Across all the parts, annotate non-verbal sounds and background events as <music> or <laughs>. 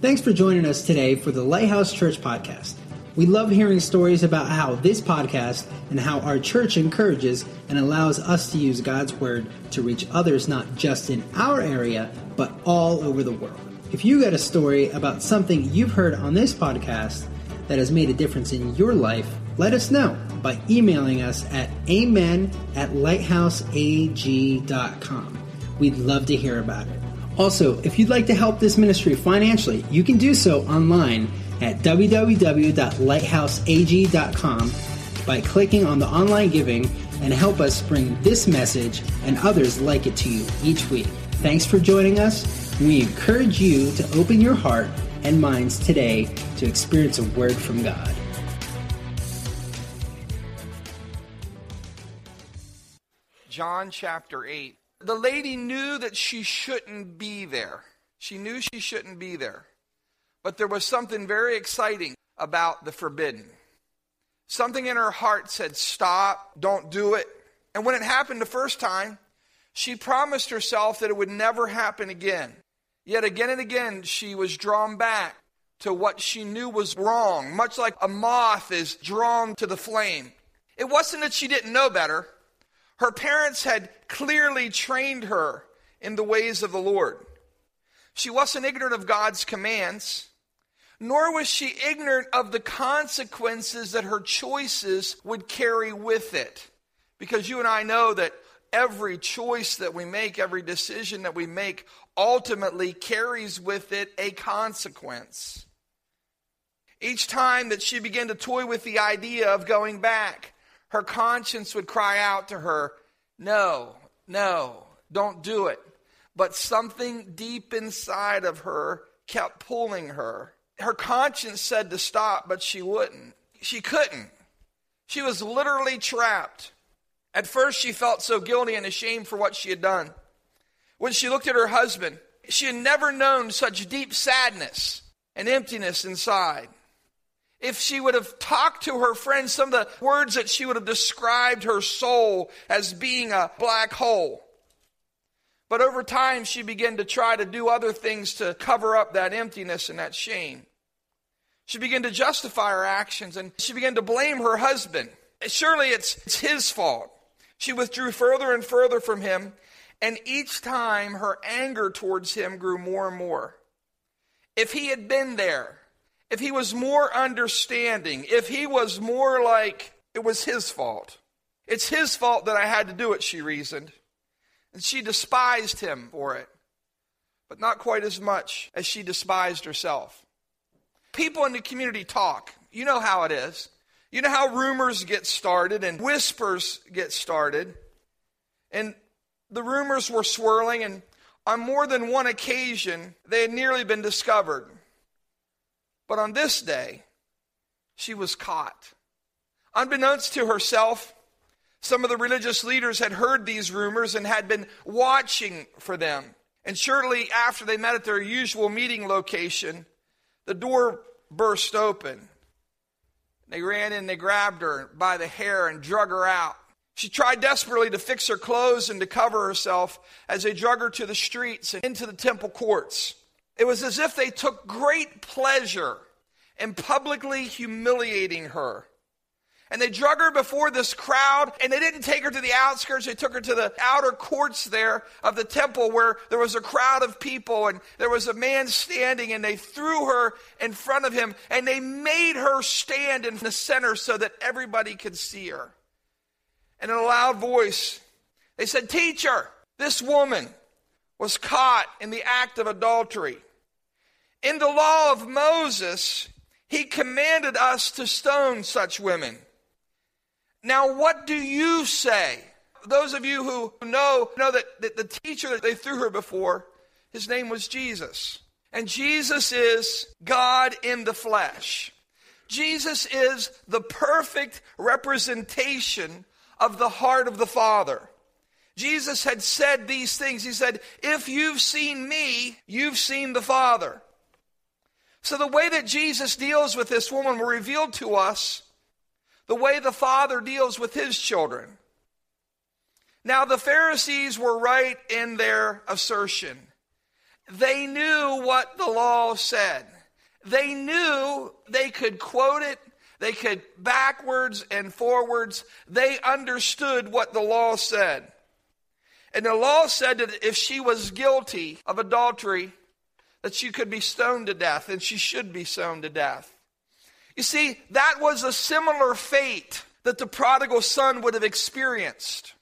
Thanks for joining us today for the Lighthouse Church Podcast. We love hearing stories about how this podcast and how our church encourages and allows us to use God's Word to reach others not just in our area, but all over the world. If you got a story about something you've heard on this podcast that has made a difference in your life, let us know by emailing us at amen at lighthouseag.com. We'd love to hear about it. Also, if you'd like to help this ministry financially, you can do so online at www.lighthouseag.com by clicking on the online giving and help us bring this message and others like it to you each week. Thanks for joining us. We encourage you to open your heart and minds today to experience a word from God. John chapter 8. The lady knew that she shouldn't be there. She knew she shouldn't be there. But there was something very exciting about the forbidden. Something in her heart said, Stop, don't do it. And when it happened the first time, she promised herself that it would never happen again. Yet again and again, she was drawn back to what she knew was wrong, much like a moth is drawn to the flame. It wasn't that she didn't know better. Her parents had clearly trained her in the ways of the Lord. She wasn't ignorant of God's commands, nor was she ignorant of the consequences that her choices would carry with it. Because you and I know that every choice that we make, every decision that we make, ultimately carries with it a consequence. Each time that she began to toy with the idea of going back, her conscience would cry out to her, No, no, don't do it. But something deep inside of her kept pulling her. Her conscience said to stop, but she wouldn't. She couldn't. She was literally trapped. At first, she felt so guilty and ashamed for what she had done. When she looked at her husband, she had never known such deep sadness and emptiness inside. If she would have talked to her friends, some of the words that she would have described her soul as being a black hole. But over time, she began to try to do other things to cover up that emptiness and that shame. She began to justify her actions and she began to blame her husband. Surely it's, it's his fault. She withdrew further and further from him, and each time her anger towards him grew more and more. If he had been there, if he was more understanding, if he was more like it was his fault. It's his fault that I had to do it, she reasoned. And she despised him for it, but not quite as much as she despised herself. People in the community talk. You know how it is. You know how rumors get started and whispers get started. And the rumors were swirling, and on more than one occasion, they had nearly been discovered. But on this day, she was caught. Unbeknownst to herself, some of the religious leaders had heard these rumors and had been watching for them. And shortly after they met at their usual meeting location, the door burst open. They ran in, they grabbed her by the hair and drug her out. She tried desperately to fix her clothes and to cover herself as they drug her to the streets and into the temple courts. It was as if they took great pleasure in publicly humiliating her. And they drug her before this crowd, and they didn't take her to the outskirts. They took her to the outer courts there of the temple where there was a crowd of people, and there was a man standing, and they threw her in front of him, and they made her stand in the center so that everybody could see her. And in a loud voice, they said, Teacher, this woman was caught in the act of adultery. In the law of Moses, he commanded us to stone such women. Now, what do you say? Those of you who know know that, that the teacher that they threw her before, his name was Jesus. And Jesus is God in the flesh. Jesus is the perfect representation of the heart of the Father. Jesus had said these things. He said, If you've seen me, you've seen the Father. So the way that Jesus deals with this woman were revealed to us the way the Father deals with his children. Now, the Pharisees were right in their assertion. they knew what the law said. They knew they could quote it, they could backwards and forwards. They understood what the law said. And the law said that if she was guilty of adultery, that she could be stoned to death, and she should be stoned to death. You see, that was a similar fate that the prodigal son would have experienced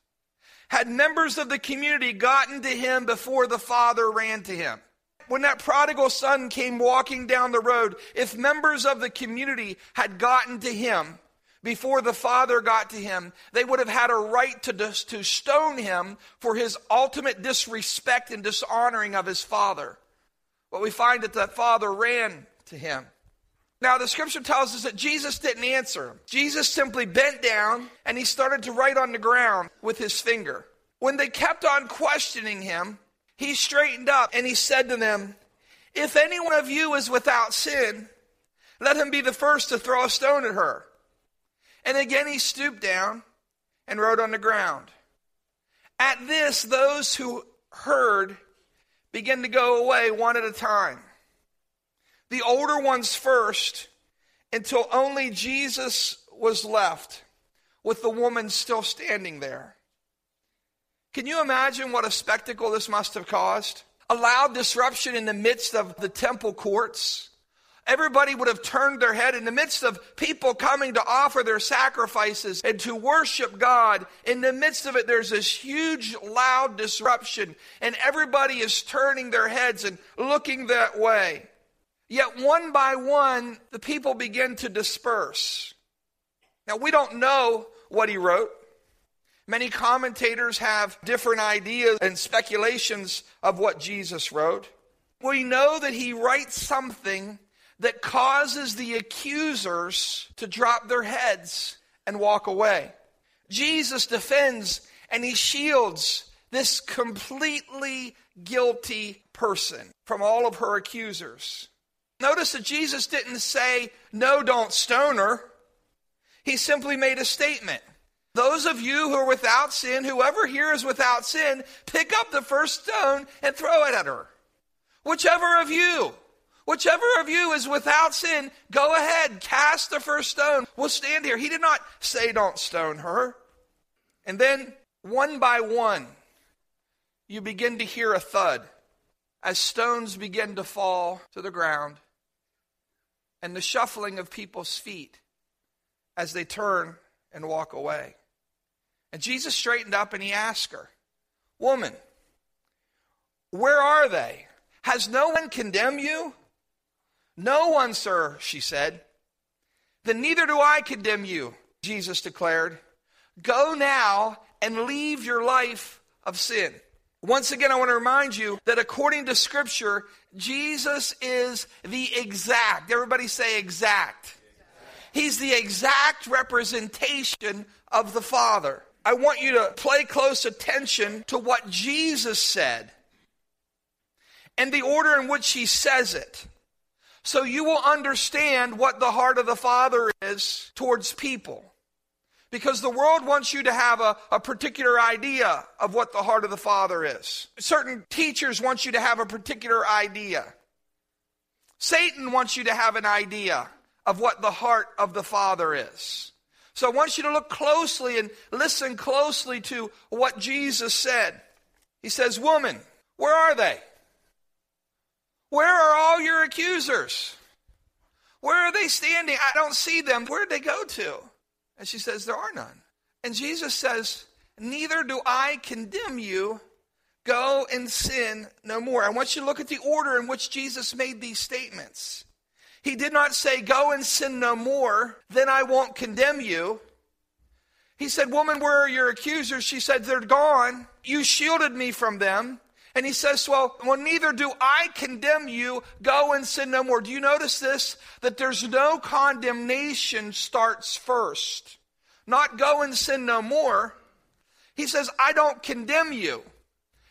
had members of the community gotten to him before the father ran to him. When that prodigal son came walking down the road, if members of the community had gotten to him before the father got to him, they would have had a right to, to stone him for his ultimate disrespect and dishonoring of his father. But we find that the father ran to him. Now, the scripture tells us that Jesus didn't answer him. Jesus simply bent down and he started to write on the ground with his finger. When they kept on questioning him, he straightened up and he said to them, If any one of you is without sin, let him be the first to throw a stone at her. And again he stooped down and wrote on the ground. At this, those who heard began to go away one at a time the older ones first until only Jesus was left with the woman still standing there. Can you imagine what a spectacle this must have caused? A loud disruption in the midst of the temple courts. Everybody would have turned their head in the midst of people coming to offer their sacrifices and to worship God. In the midst of it, there's this huge, loud disruption, and everybody is turning their heads and looking that way. Yet one by one, the people begin to disperse. Now, we don't know what he wrote. Many commentators have different ideas and speculations of what Jesus wrote. We know that he writes something that causes the accusers to drop their heads and walk away. Jesus defends and he shields this completely guilty person from all of her accusers. Notice that Jesus didn't say, No, don't stone her. He simply made a statement. Those of you who are without sin, whoever here is without sin, pick up the first stone and throw it at her. Whichever of you, whichever of you is without sin, go ahead, cast the first stone. We'll stand here. He did not say, Don't stone her. And then, one by one, you begin to hear a thud as stones begin to fall to the ground and the shuffling of people's feet as they turn and walk away. And Jesus straightened up and he asked her, Woman, where are they? Has no one condemned you? No one, sir, she said. Then neither do I condemn you, Jesus declared. Go now and leave your life of sin. Once again, I want to remind you that according to Scripture, Jesus is the exact, everybody say exact. He's the exact representation of the Father. I want you to play close attention to what Jesus said and the order in which he says it. So you will understand what the heart of the Father is towards people. Because the world wants you to have a, a particular idea of what the heart of the Father is. Certain teachers want you to have a particular idea. Satan wants you to have an idea of what the heart of the Father is. So I want you to look closely and listen closely to what Jesus said. He says, Woman, where are they? Where are all your accusers? Where are they standing? I don't see them. Where did they go to? And she says, There are none. And Jesus says, Neither do I condemn you. Go and sin no more. I want you to look at the order in which Jesus made these statements. He did not say, Go and sin no more, then I won't condemn you. He said, Woman, where are your accusers? She said, They're gone. You shielded me from them. And he says, well, well, neither do I condemn you. Go and sin no more. Do you notice this? That there's no condemnation starts first. Not go and sin no more. He says, I don't condemn you.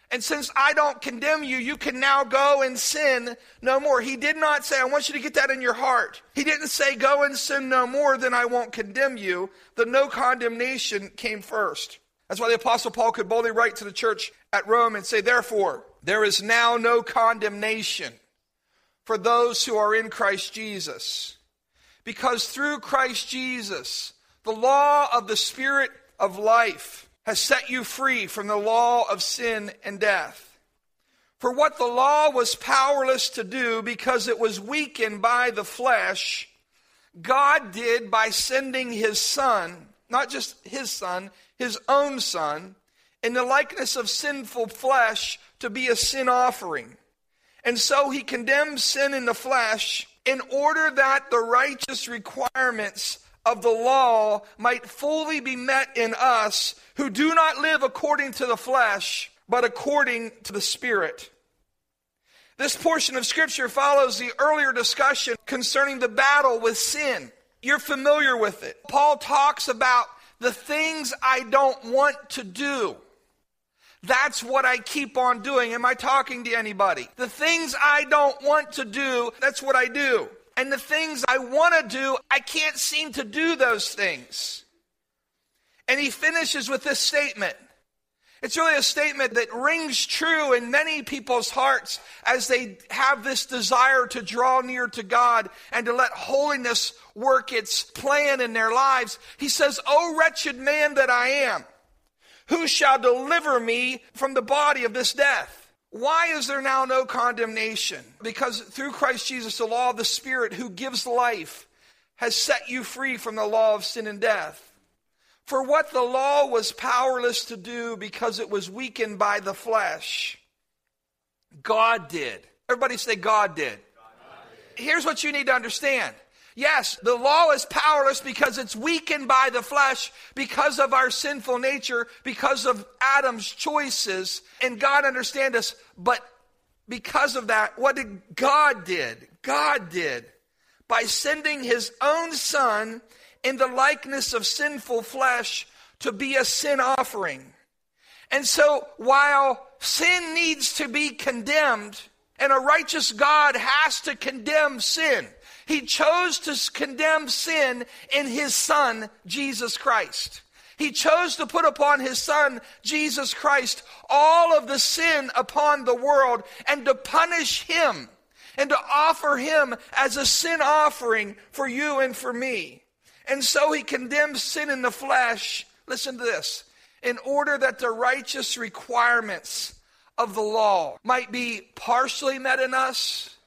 And since I don't condemn you, you can now go and sin no more. He did not say, I want you to get that in your heart. He didn't say, go and sin no more, then I won't condemn you. The no condemnation came first. That's why the Apostle Paul could boldly write to the church at Rome and say, Therefore, there is now no condemnation for those who are in Christ Jesus. Because through Christ Jesus, the law of the Spirit of life has set you free from the law of sin and death. For what the law was powerless to do because it was weakened by the flesh, God did by sending his Son, not just his Son, his own Son, in the likeness of sinful flesh to be a sin offering. And so he condemns sin in the flesh in order that the righteous requirements of the law might fully be met in us who do not live according to the flesh, but according to the Spirit. This portion of Scripture follows the earlier discussion concerning the battle with sin. You're familiar with it. Paul talks about the things I don't want to do. That's what I keep on doing. Am I talking to anybody? The things I don't want to do, that's what I do. And the things I want to do, I can't seem to do those things. And he finishes with this statement. It's really a statement that rings true in many people's hearts as they have this desire to draw near to God and to let holiness work its plan in their lives. He says, Oh, wretched man that I am, who shall deliver me from the body of this death? Why is there now no condemnation? Because through Christ Jesus, the law of the Spirit who gives life has set you free from the law of sin and death. For what the law was powerless to do because it was weakened by the flesh, God did. Everybody say, God did. God did. Here's what you need to understand Yes, the law is powerless because it's weakened by the flesh, because of our sinful nature, because of Adam's choices. And God understands us. But because of that, what did God did? God did by sending his own son in the likeness of sinful flesh to be a sin offering. And so while sin needs to be condemned and a righteous God has to condemn sin, he chose to condemn sin in his son, Jesus Christ. He chose to put upon his son, Jesus Christ, all of the sin upon the world and to punish him and to offer him as a sin offering for you and for me. And so he condemns sin in the flesh. Listen to this. In order that the righteous requirements of the law might be partially met in us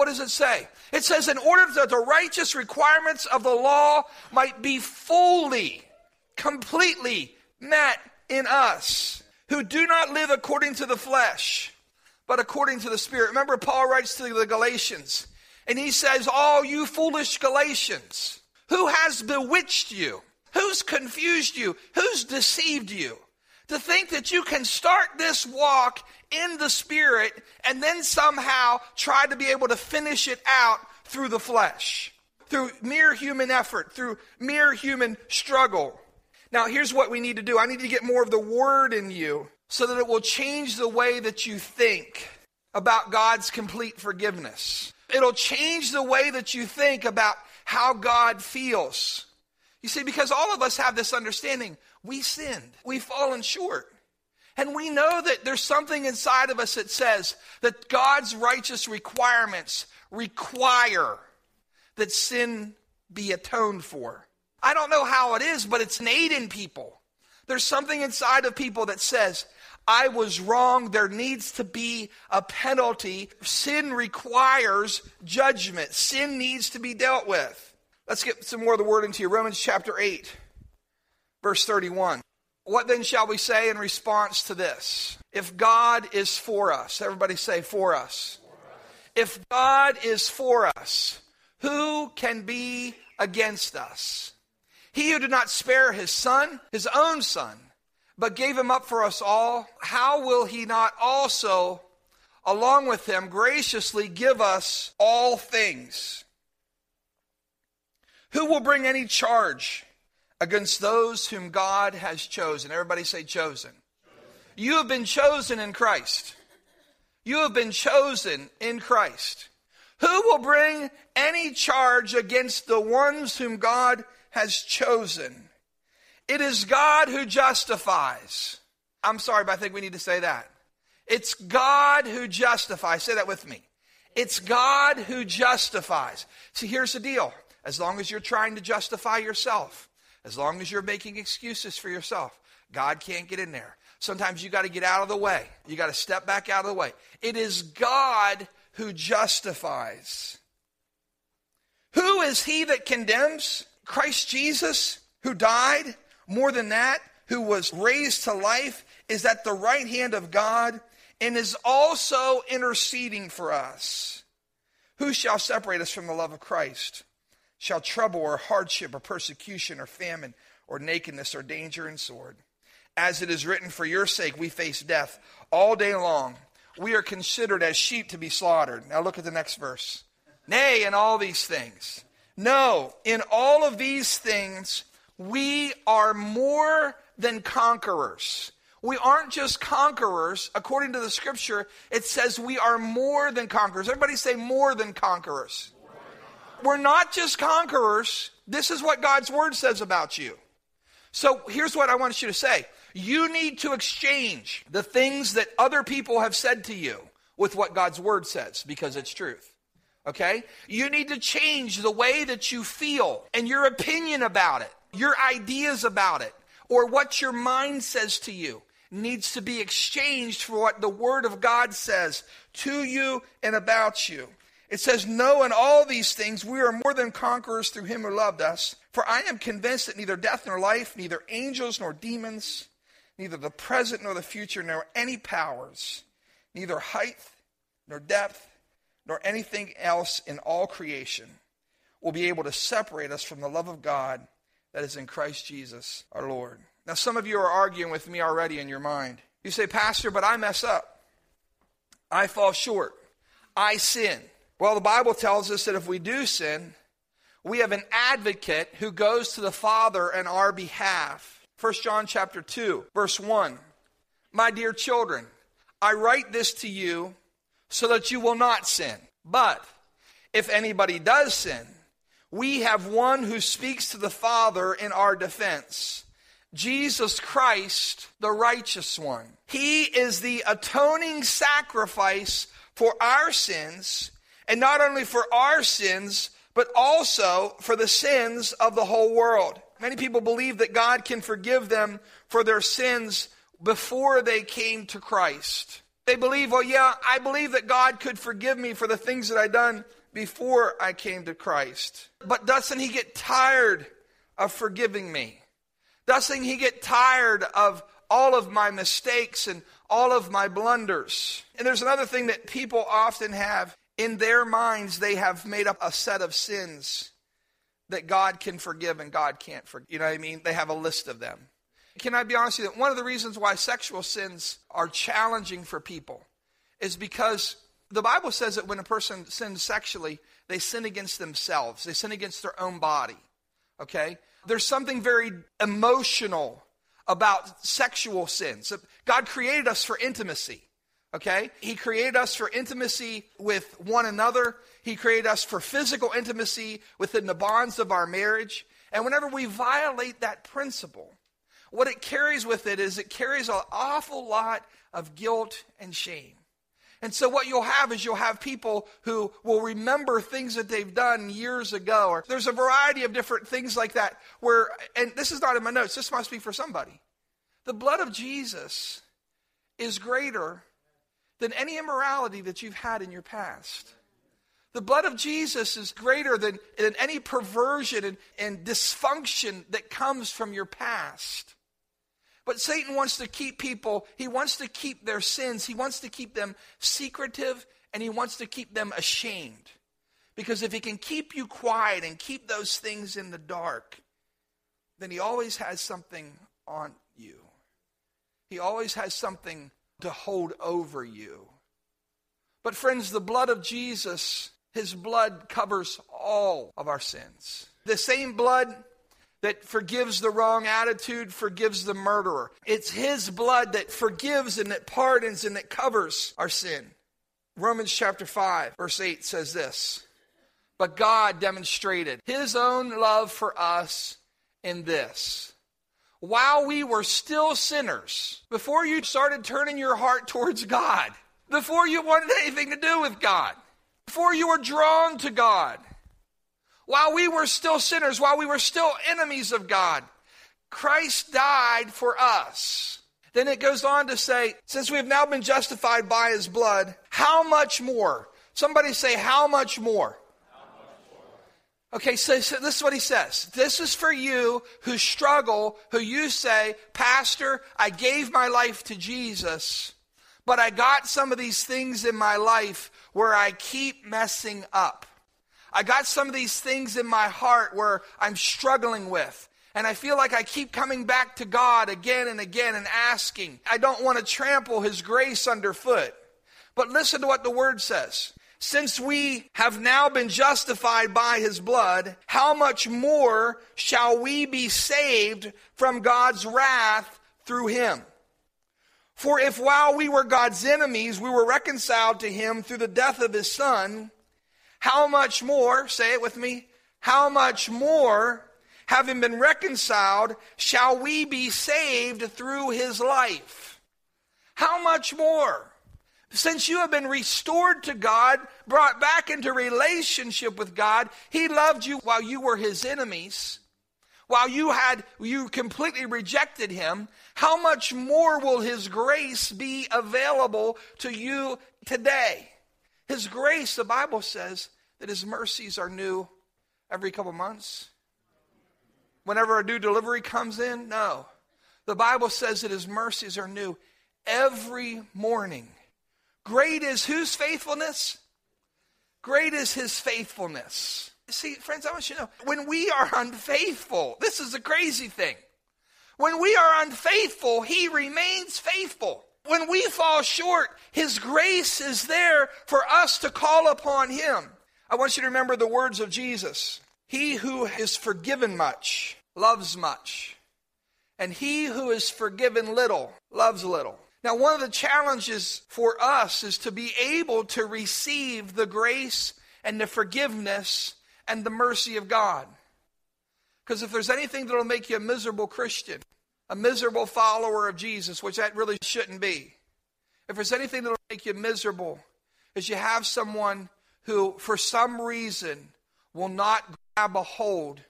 what does it say? It says, in order that the righteous requirements of the law might be fully, completely met in us, who do not live according to the flesh, but according to the Spirit. Remember, Paul writes to the Galatians, and he says, All you foolish Galatians, who has bewitched you? Who's confused you? Who's deceived you? To think that you can start this walk in the Spirit and then somehow try to be able to finish it out through the flesh, through mere human effort, through mere human struggle. Now, here's what we need to do I need to get more of the Word in you so that it will change the way that you think about God's complete forgiveness. It'll change the way that you think about how God feels. You see, because all of us have this understanding we sinned, we've fallen short. And we know that there's something inside of us that says that God's righteous requirements require that sin be atoned for. I don't know how it is, but it's innate in people. There's something inside of people that says, I was wrong. There needs to be a penalty. Sin requires judgment. Sin needs to be dealt with. Let's get some more of the word into you. Romans chapter 8, verse 31. What then shall we say in response to this? If God is for us, everybody say, for us. For us. If God is for us, who can be against us? He who did not spare his son, his own son, but gave him up for us all, how will he not also, along with him, graciously give us all things? Who will bring any charge? against those whom God has chosen. Everybody say chosen. You have been chosen in Christ. You have been chosen in Christ. Who will bring any charge against the ones whom God has chosen? It is God who justifies. I'm sorry, but I think we need to say that. It's God who justifies. Say that with me. It's God who justifies. See, here's the deal. As long as you're trying to justify yourself, as long as you're making excuses for yourself, God can't get in there. Sometimes you got to get out of the way. You got to step back out of the way. It is God who justifies. Who is he that condemns? Christ Jesus, who died. More than that, who was raised to life, is at the right hand of God and is also interceding for us. Who shall separate us from the love of Christ? Shall trouble or hardship or persecution or famine or nakedness or danger and sword? As it is written, for your sake we face death all day long. We are considered as sheep to be slaughtered. Now look at the next verse. Nay, in all these things. No, in all of these things, we are more than conquerors we aren't just conquerors. According to the scripture, it says we are more than conquerors. Everybody say more than conquerors. We're not just conquerors. This is what God's word says about you. So here's what I want you to say. You need to exchange the things that other people have said to you with what God's word says because it's truth. Okay? You need to change the way that you feel and your opinion about it, your ideas about it, or what your mind says to you needs to be exchanged for what the Word of God says to you and about you. It says, No, in all these things we are more than conquerors through him who loved us. For I am convinced that neither death nor life, neither angels nor demons, neither the present nor the future, nor any powers, neither height nor depth, nor anything else in all creation will be able to separate us from the love of God that is in Christ Jesus our Lord. Now, some of you are arguing with me already in your mind. You say, Pastor, but I mess up. I fall short. I sin. Well, the Bible tells us that if we do sin, we have an advocate who goes to the Father in our behalf. 1 John chapter 2, verse 1. My dear children, I write this to you so that you will not sin. But if anybody does sin, we have one who speaks to the Father in our defense Jesus Christ, the righteous one. He is the atoning sacrifice for our sins, and not only for our sins, but also for the sins of the whole world. Many people believe that God can forgive them for their sins before they came to Christ. They believe, well, yeah, I believe that God could forgive me for the things that I've done before I came to Christ. But doesn't He get tired of forgiving me? Doesn't he get tired of all of my mistakes and all of my blunders? And there's another thing that people often have in their minds, they have made up a set of sins that God can forgive and God can't forgive. You know what I mean? They have a list of them. Can I be honest with you? That one of the reasons why sexual sins are challenging for people is because the Bible says that when a person sins sexually, they sin against themselves, they sin against their own body. Okay? There's something very emotional about sexual sins. God created us for intimacy. Okay? He created us for intimacy with one another. He created us for physical intimacy within the bonds of our marriage. And whenever we violate that principle, what it carries with it is it carries an awful lot of guilt and shame. And so what you'll have is you'll have people who will remember things that they've done years ago. Or there's a variety of different things like that where, and this is not in my notes, this must be for somebody. The blood of Jesus is greater than any immorality that you've had in your past. The blood of Jesus is greater than, than any perversion and, and dysfunction that comes from your past. But Satan wants to keep people, he wants to keep their sins, he wants to keep them secretive, and he wants to keep them ashamed. Because if he can keep you quiet and keep those things in the dark, then he always has something on you. He always has something to hold over you. But, friends, the blood of Jesus, his blood covers all of our sins. The same blood that forgives the wrong attitude, forgives the murderer. It's His blood that forgives and that pardons and that covers our sin. Romans chapter 5, verse 8 says this But God demonstrated His own love for us in this. while we were still sinners, before you started turning your heart towards God, before you wanted anything to do with God, before you were drawn to God, while we were still sinners, while we were still enemies of God, Christ died for us. Then it goes on to say, since we have now been justified by his blood, how much more? Somebody say, how much more? Okay, so, so, this is what he says. This is for you who struggle, who you say, Pastor, I gave my life to Jesus, but I got some of these things in my life where I keep messing up. I got some of these things in my heart where I'm struggling with. And I feel like I keep coming back to God again and again and asking. I don't want to trample His grace underfoot. But listen to what the Word says. Since we have now been justified by His blood, how much more shall we be saved from God's wrath through Him? For if while we were God's enemies, we were reconciled to Him through the death of His Son, how much more, say it with me, how much more having been reconciled, shall we be saved through his life. How much more? Since you have been restored to God, brought back into relationship with God, he loved you while you were his enemies. While you had you completely rejected him, how much more will his grace be available to you today? His grace, the Bible says that his mercies are new every couple months whenever a new delivery comes in? No. The Bible says that his mercies are new every morning. Great is whose faithfulness? Great is his faithfulness. See, friends, I want you to know when we are unfaithful, this is a crazy thing. When we are unfaithful, he remains faithful. When we fall short, his grace is there for us to call upon him. I want you to remember the words of Jesus. He who is forgiven much loves much, and he who is forgiven little loves little. Now, one of the challenges for us is to be able to receive the grace and the forgiveness and the mercy of God. Because if there's anything that'll make you a miserable Christian, a miserable follower of Jesus, which that really shouldn't be, if there's anything that'll make you miserable, is you have someone who, for some reason, will not grab a hold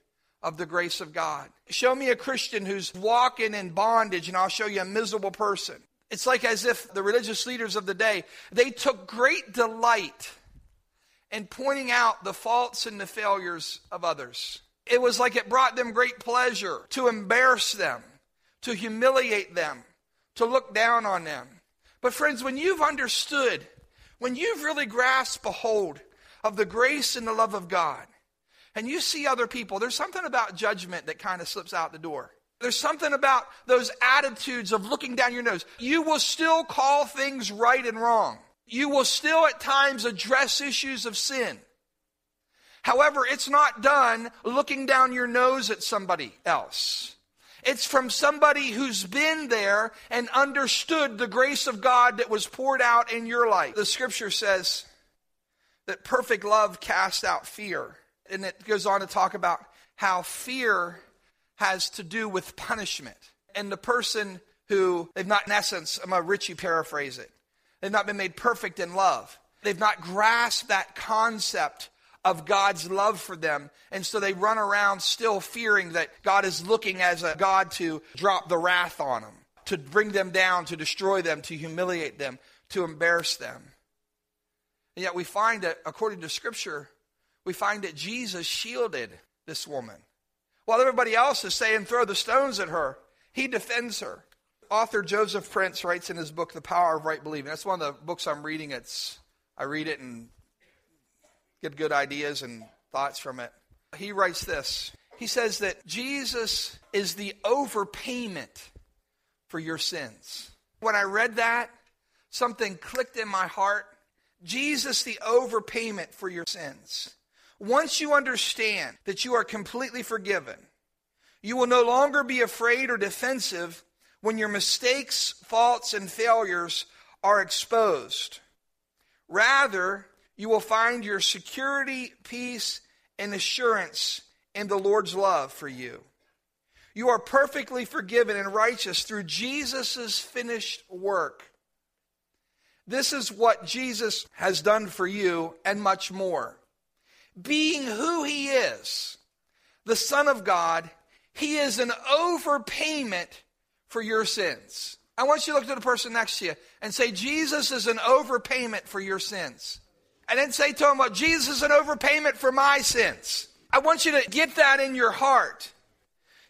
of the grace of God. Show me a Christian who's walking in bondage, and I'll show you a miserable person. It's like as if the religious leaders of the day, they took great delight in pointing out the faults and the failures of others. It was like it brought them great pleasure to embarrass them, to humiliate them, to look down on them. But friends, when you've understood, when you've really grasped a hold of the grace and the love of God, and you see other people, there's something about judgment that kind of slips out the door. There's something about those attitudes of looking down your nose. You will still call things right and wrong. You will still at times address issues of sin. However, it's not done looking down your nose at somebody else. It's from somebody who's been there and understood the grace of God that was poured out in your life. The scripture says that perfect love casts out fear and it goes on to talk about how fear has to do with punishment. And the person who, they've not, in essence, I'm a Richie paraphrase it, they've not been made perfect in love. They've not grasped that concept of God's love for them. And so they run around still fearing that God is looking as a God to drop the wrath on them, to bring them down, to destroy them, to humiliate them, to embarrass them. And yet we find that, according to Scripture, we find that Jesus shielded this woman. While everybody else is saying, throw the stones at her, he defends her. Author Joseph Prince writes in his book, The Power of Right Believing. That's one of the books I'm reading. It's I read it and get good ideas and thoughts from it. He writes this. He says that Jesus is the overpayment for your sins. When I read that, something clicked in my heart. Jesus, the overpayment for your sins. Once you understand that you are completely forgiven, you will no longer be afraid or defensive when your mistakes, faults, and failures are exposed. Rather, you will find your security, peace, and assurance in the Lord's love for you. You are perfectly forgiven and righteous through Jesus' finished work. This is what Jesus has done for you and much more. Being who he is, the Son of God, he is an overpayment for your sins. I want you to look to the person next to you and say, Jesus is an overpayment for your sins. And then say to him, well, Jesus is an overpayment for my sins. I want you to get that in your heart.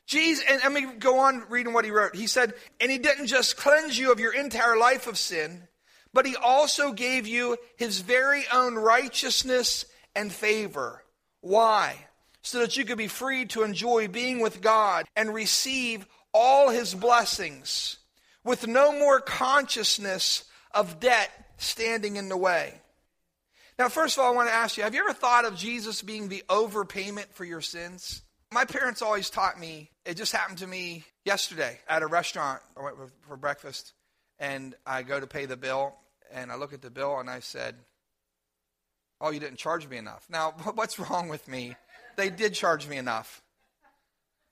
Jesus, and let me go on reading what he wrote. He said, and he didn't just cleanse you of your entire life of sin, but he also gave you his very own righteousness and favor. Why? So that you could be free to enjoy being with God and receive all his blessings with no more consciousness of debt standing in the way. Now, first of all, I want to ask you have you ever thought of Jesus being the overpayment for your sins? My parents always taught me, it just happened to me yesterday at a restaurant. I went for breakfast and I go to pay the bill and I look at the bill and I said, Oh, you didn't charge me enough. Now, <laughs> what's wrong with me? They did charge me enough,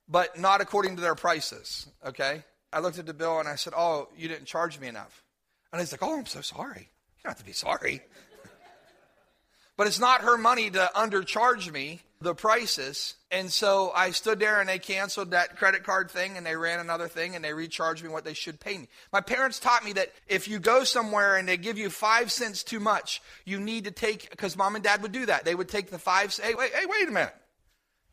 but not according to their prices, okay? I looked at the bill and I said, Oh, you didn't charge me enough. And he's like, Oh, I'm so sorry. You don't have to be sorry. But it's not her money to undercharge me the prices. And so I stood there and they canceled that credit card thing and they ran another thing and they recharged me what they should pay me. My parents taught me that if you go somewhere and they give you five cents too much, you need to take, because mom and dad would do that. They would take the five, hey, wait, hey, wait a minute.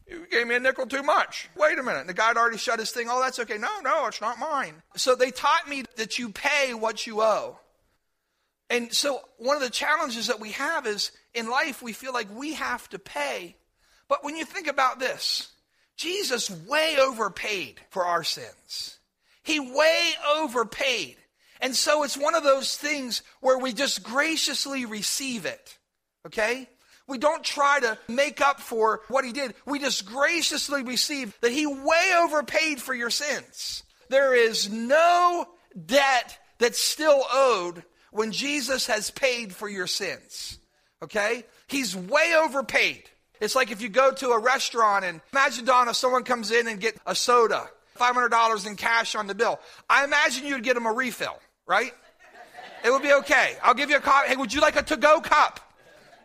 You gave me a nickel too much. Wait a minute. The guy had already shut his thing. Oh, that's okay. No, no, it's not mine. So they taught me that you pay what you owe. And so one of the challenges that we have is in life, we feel like we have to pay. But when you think about this, Jesus way overpaid for our sins. He way overpaid. And so it's one of those things where we just graciously receive it. Okay? We don't try to make up for what he did. We just graciously receive that he way overpaid for your sins. There is no debt that's still owed when Jesus has paid for your sins. Okay? He's way overpaid. It's like if you go to a restaurant and imagine, Don, if someone comes in and get a soda, $500 in cash on the bill. I imagine you'd get them a refill, right? It would be okay. I'll give you a cup. Hey, would you like a to-go cup?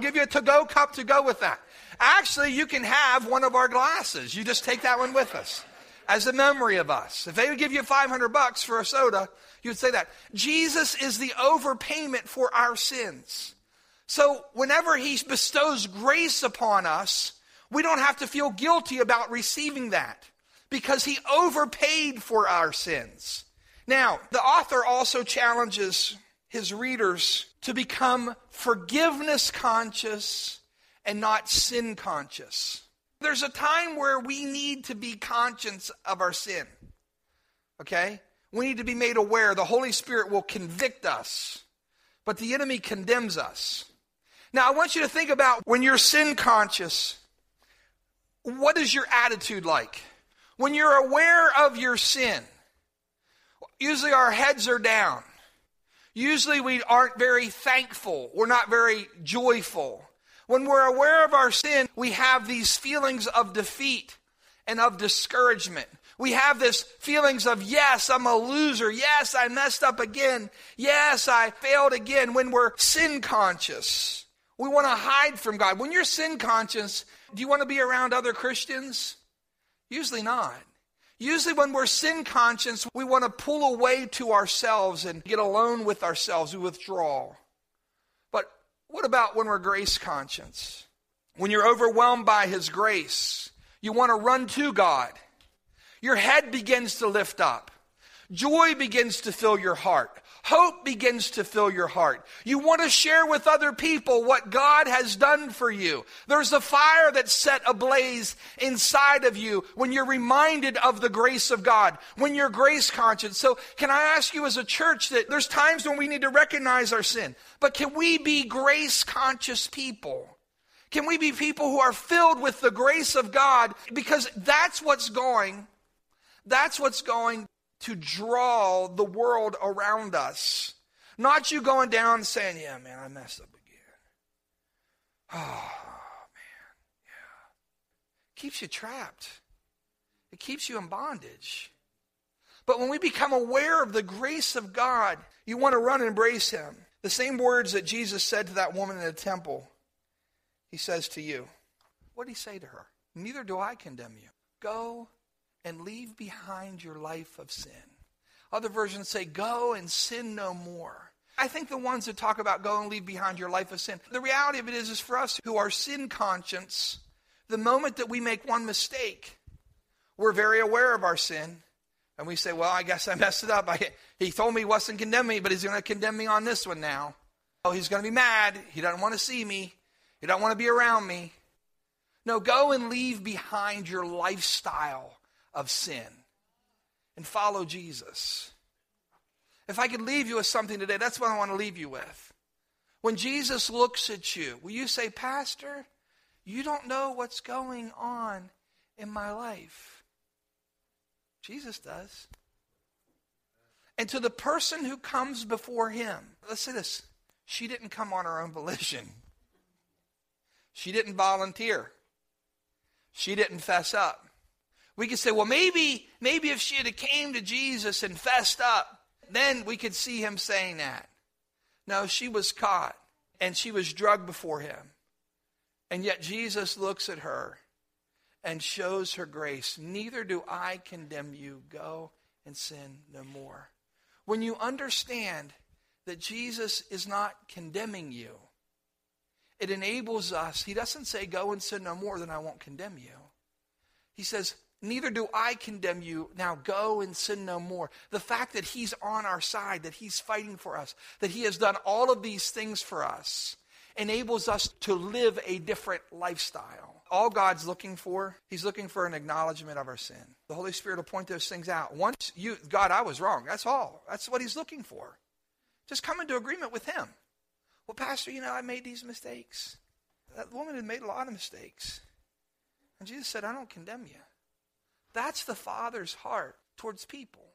give you a to-go cup to go with that. Actually, you can have one of our glasses. You just take that one with us as a memory of us. If they would give you 500 bucks for a soda, you'd say that. Jesus is the overpayment for our sins. So whenever he bestows grace upon us, we don't have to feel guilty about receiving that because he overpaid for our sins. Now, the author also challenges his readers to become forgiveness conscious and not sin conscious. There's a time where we need to be conscious of our sin. Okay? We need to be made aware. The Holy Spirit will convict us, but the enemy condemns us. Now, I want you to think about when you're sin conscious, what is your attitude like? When you're aware of your sin, usually our heads are down. Usually we aren't very thankful. We're not very joyful. When we're aware of our sin, we have these feelings of defeat and of discouragement. We have this feelings of, yes, I'm a loser. Yes, I messed up again. Yes, I failed again. When we're sin conscious, we want to hide from God. When you're sin conscious, do you want to be around other Christians? Usually not. Usually, when we're sin conscious, we want to pull away to ourselves and get alone with ourselves. We withdraw. But what about when we're grace conscious? When you're overwhelmed by His grace, you want to run to God. Your head begins to lift up. Joy begins to fill your heart. Hope begins to fill your heart. You want to share with other people what God has done for you. There's a fire that's set ablaze inside of you when you're reminded of the grace of God, when you're grace conscious. So, can I ask you as a church that there's times when we need to recognize our sin, but can we be grace conscious people? Can we be people who are filled with the grace of God? Because that's what's going, that's what's going to draw the world around us. Not you going down and saying, yeah, man, I messed up again. <sighs> Oh, man, yeah. Keeps you trapped. It keeps you in bondage. But when we become aware of the grace of God, you want to run and embrace Him. The same words that Jesus said to that woman in the temple, He says to you. What did He say to her? Neither do I condemn you. Go and leave behind your life of sin. Other versions say, Go and sin no more. I think the ones that talk about go and leave behind your life of sin, the reality of it is, is for us who are sin conscious, the moment that we make one mistake, we're very aware of our sin. And we say, well, I guess I messed it up. I, he told me he wasn't condemning me, but he's going to condemn me on this one now. Oh, he's going to be mad. He doesn't want to see me. He doesn't want to be around me. No, go and leave behind your lifestyle of sin and follow Jesus. If I could leave you with something today, that's what I want to leave you with. When Jesus looks at you, will you say, Pastor, you don't know what's going on in my life? Jesus does. And to the person who comes before him, let's say this she didn't come on her own volition, she didn't volunteer, she didn't fess up. We could say, well, maybe, maybe if she had came to Jesus and fessed up, then we could see him saying that. No, she was caught and she was drugged before him. And yet Jesus looks at her and shows her grace. Neither do I condemn you. Go and sin no more. When you understand that Jesus is not condemning you, it enables us. He doesn't say, Go and sin no more, then I won't condemn you. He says, Neither do I condemn you. Now go and sin no more. The fact that He's on our side, that He's fighting for us, that He has done all of these things for us, enables us to live a different lifestyle. All God's looking for, He's looking for an acknowledgement of our sin. The Holy Spirit will point those things out. Once you, God, I was wrong. That's all. That's what He's looking for. Just come into agreement with Him. Well, Pastor, you know, I made these mistakes. That woman had made a lot of mistakes. And Jesus said, I don't condemn you. That's the Father's heart towards people.